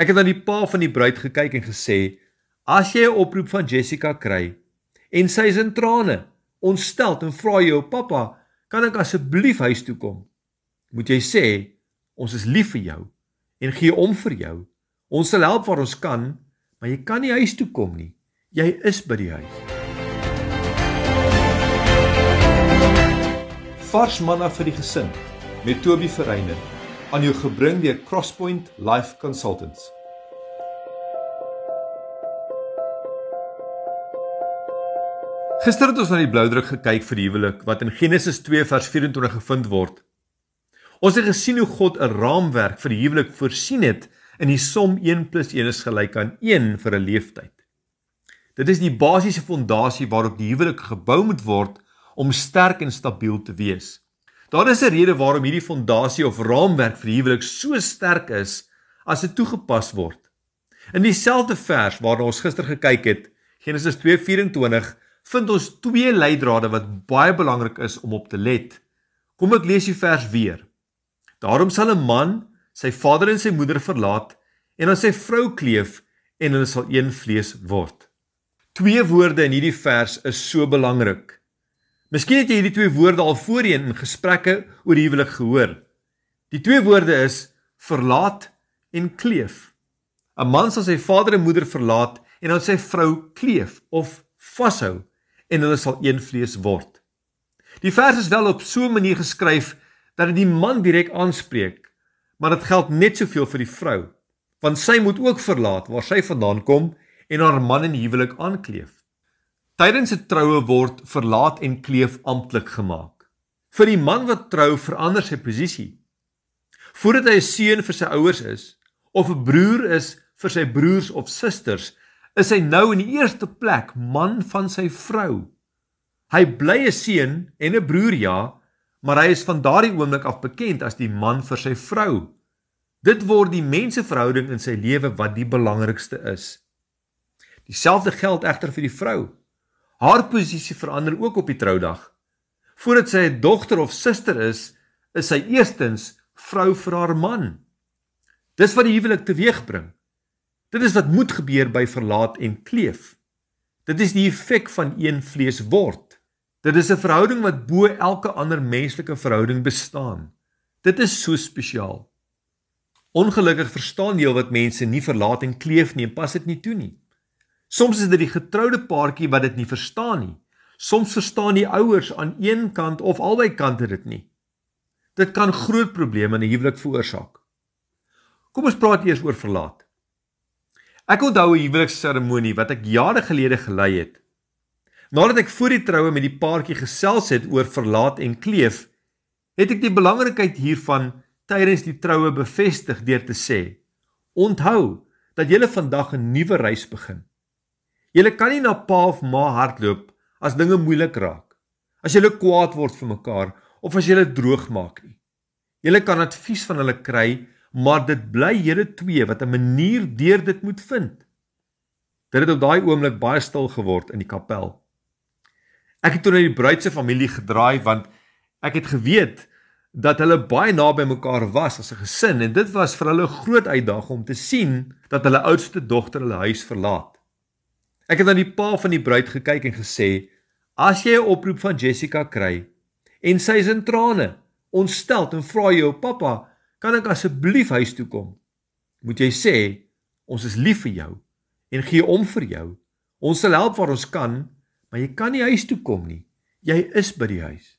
Ek het na die pa van die bruid gekyk en gesê: "As jy 'n oproep van Jessica kry en sy is in trane, ontsteld en vra jou pappa, kan ek asseblief huis toe kom?" Moet jy sê: "Ons is lief vir jou en gee om vir jou. Ons sal help waar ons kan, maar jy kan nie huis toe kom nie. Jy is by die huis." Vars manna vir die gesin met Toby Verreiner aan jou gebring deur Crosspoint Life Consultants. Gister het ons na die bloudruk gekyk vir die huwelik wat in Genesis 2 vers 24 gevind word. Ons het gesien hoe God 'n raamwerk vir die huwelik voorsien het in die som 1 + 1 is gelyk aan 1 vir 'n leeftyd. Dit is die basiese fondasie waarop die huwelik gebou moet word om sterk en stabiel te wees. Daar is 'n rede waarom hierdie fondasie of raamwerk vir huwelik so sterk is as dit toegepas word. In dieselfde vers waarna ons gister gekyk het, Genesis 2:24, vind ons twee leidrade wat baie belangrik is om op te let. Kom ek lees die vers weer. Daarom sal 'n man sy vader en sy moeder verlaat en aan sy vrou kleef en hulle sal een vlees word. Twee woorde in hierdie vers is so belangrik. Miskien het jy hierdie twee woorde al voorheen in gesprekke oor huwelik gehoor. Die twee woorde is verlaat en kleef. 'n Man sal sy vader en moeder verlaat en aan sy vrou kleef of vashou en hulle sal een vlees word. Die vers is wel op so 'n manier geskryf dat dit die man direk aanspreek, maar dit geld net soveel vir die vrou, want sy moet ook verlaat waar sy vandaan kom en haar man in huwelik aankleef. Tydens 'n troue word verlaat en kleef amptelik gemaak. Vir die man wat trou verander sy posisie. Voordat hy 'n seun vir sy ouers is of 'n broer is vir sy broers of susters, is hy nou in die eerste plek man van sy vrou. Hy bly 'n seun en 'n broer ja, maar hy is van daardie oomblik af bekend as die man vir sy vrou. Dit word die menseverhouding in sy lewe wat die belangrikste is. Dieselfde geld egter vir die vrou. Haar posisie verander ook op die troudag. Voordat sy 'n dogter of suster is, is sy eerstens vrou vir haar man. Dis wat die huwelik teweegbring. Dit is wat moet gebeur by verlaat en kleef. Dit is die effek van een vlees word. Dit is 'n verhouding wat bo elke ander menslike verhouding bestaan. Dit is so spesiaal. Ongelukkig verstaan jy wat mense nie verlaat en kleef nie en pas dit nie toe nie. Soms is dit die getroude paartjie wat dit nie verstaan nie. Soms verstaan die ouers aan een kant of albei kante dit nie. Dit kan groot probleme in 'n huwelik veroorsaak. Kom ons praat eers oor verlaat. Ek onthou 'n huwelikseremonie wat ek jare gelede gelei het. Nadat ek voor die troue met die paartjie gesels het oor verlaat en kleef, het ek die belangrikheid hiervan tydens die troue bevestig deur te sê: "Onthou dat jy vandag 'n nuwe reis begin. Julle kan nie na pa of ma hardloop as dinge moeilik raak. As julle kwaad word vir mekaar of as julle droog maak nie. Julle kan advies van hulle kry, maar dit bly julle twee wat 'n manier deur dit moet vind. Dit het op daai oomblik baie stil geword in die kapel. Ek het toe na die bruid se familie gedraai want ek het geweet dat hulle baie naby mekaar was as 'n gesin en dit was vir hulle 'n groot uitdaging om te sien dat hulle oudste dogter hulle huis verlaat. Ek het na die pa van die bruid gekyk en gesê: "As jy 'n oproep van Jessica kry en sy is in trane, ontsteld en vra jou pappa, kan ek asseblief huis toe kom?" Moet jy sê: "Ons is lief vir jou en gee om vir jou. Ons sal help waar ons kan, maar jy kan nie huis toe kom nie. Jy is by die huis."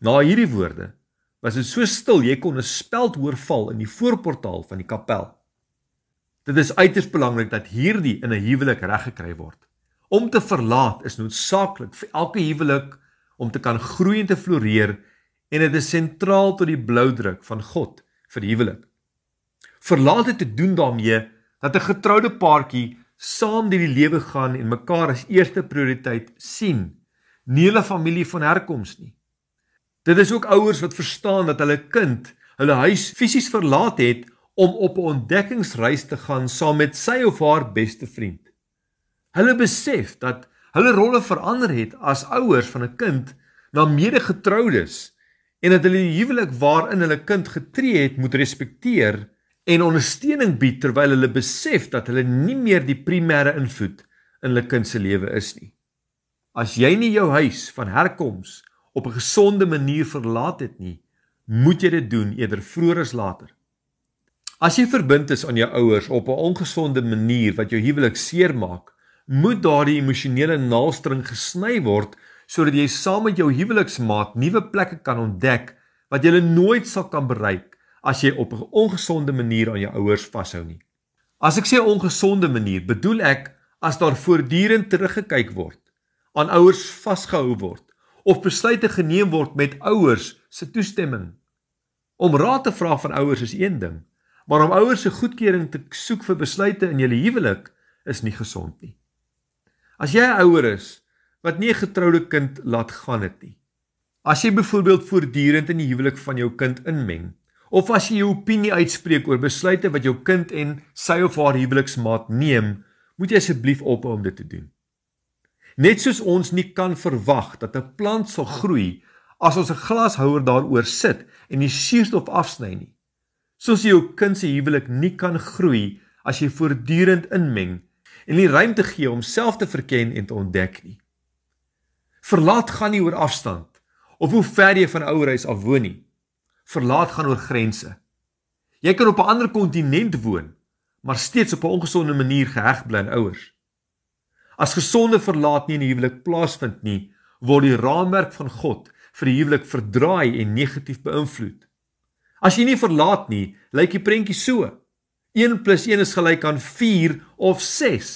Na hierdie woorde was dit so stil jy kon 'n speld hoor val in die voorportaal van die kapel. Dit is uiters belangrik dat hierdie in 'n huwelik reggekry word. Om te verlaat is noodsaaklik vir elke huwelik om te kan groei en te floreer en dit is sentraal tot die bloudruk van God vir huwelik. Verlaat het te doen daarmee dat 'n getroude paartjie saam deur die lewe gaan en mekaar as eerste prioriteit sien, nie hulle familie van herkoms nie. Dit is ook ouers wat verstaan dat hulle kind hulle huis fisies verlaat het om op 'n ontdekkingsreis te gaan saam met sy of haar beste vriend. Hulle besef dat hulle rolle verander het as ouers van 'n kind na medegetroudes en dat hulle die huwelik waarin hulle kind getree het moet respekteer en ondersteuning bied terwyl hulle besef dat hulle nie meer die primêre invloed in hulle kind se lewe is nie. As jy nie jou huis van herkoms op 'n gesonde manier verlaat het nie, moet jy dit doen eerder vroeër as later. As jy verbind is aan jou ouers op 'n ongesonde manier wat jou huwelik seermaak, moet daardie emosionele naaldstring gesny word sodat jy saam met jou huweliksmaat nuwe plekke kan ontdek wat jy nooit sal kan bereik as jy op 'n ongesonde manier aan jou ouers vashou nie. As ek sê ongesonde manier, bedoel ek as daar voortdurend teruggekyk word, aan ouers vasgehou word of besluite geneem word met ouers se toestemming. Om raad te vra van ouers is een ding, maar om ouers se goedkeuring te soek vir besluite in julle huwelik is nie gesond nie. As jy 'n ouer is wat nie 'n getroude kind laat gaan het nie. As jy byvoorbeeld voortdurend in die huwelik van jou kind inmeng, of as jy jou opinie uitspreek oor besluite wat jou kind en sy of haar huweliksmaat neem, moet jy asseblief ophou om dit te doen. Net soos ons nie kan verwag dat 'n plant sal groei as ons 'n glashouer daaroor sit en die suurstof afsny nie. Soos jy jou kind se huwelik nie kan groei as jy voortdurend inmeng en nie ruimte gee om self te verken en te ontdek nie. Verlaat gaan nie oor afstand of hoe ver jy van ouerhuis af woon nie. Verlaat gaan oor grense. Jy kan op 'n ander kontinent woon, maar steeds op 'n ongesonde manier geheg bly aan ouers. As gesonde verlaat nie in die huwelik plaasvind nie, word die raamwerk van God vir die huwelik verdraai en negatief beïnvloed. As jy nie verlaat nie, lyk die prentjie so. 1 + 1 is gelyk aan 4 of 6.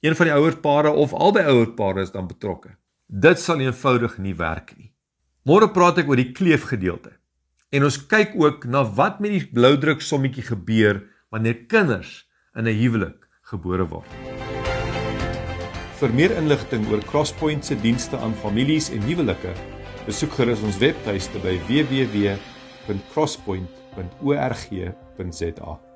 Een van die ouerpare of albei ouerpare is dan betrokke. Dit sal eenvoudig nie werk nie. Môre praat ek oor die kleefgedeelte. En ons kyk ook na wat met die bloudruk sommetjie gebeur wanneer kinders in 'n huwelik gebore word. Vir meer inligting oor Crosspoint se dienste aan families en huwelike, besoek gerus ons webtuiste by www.crosspoint.org.za.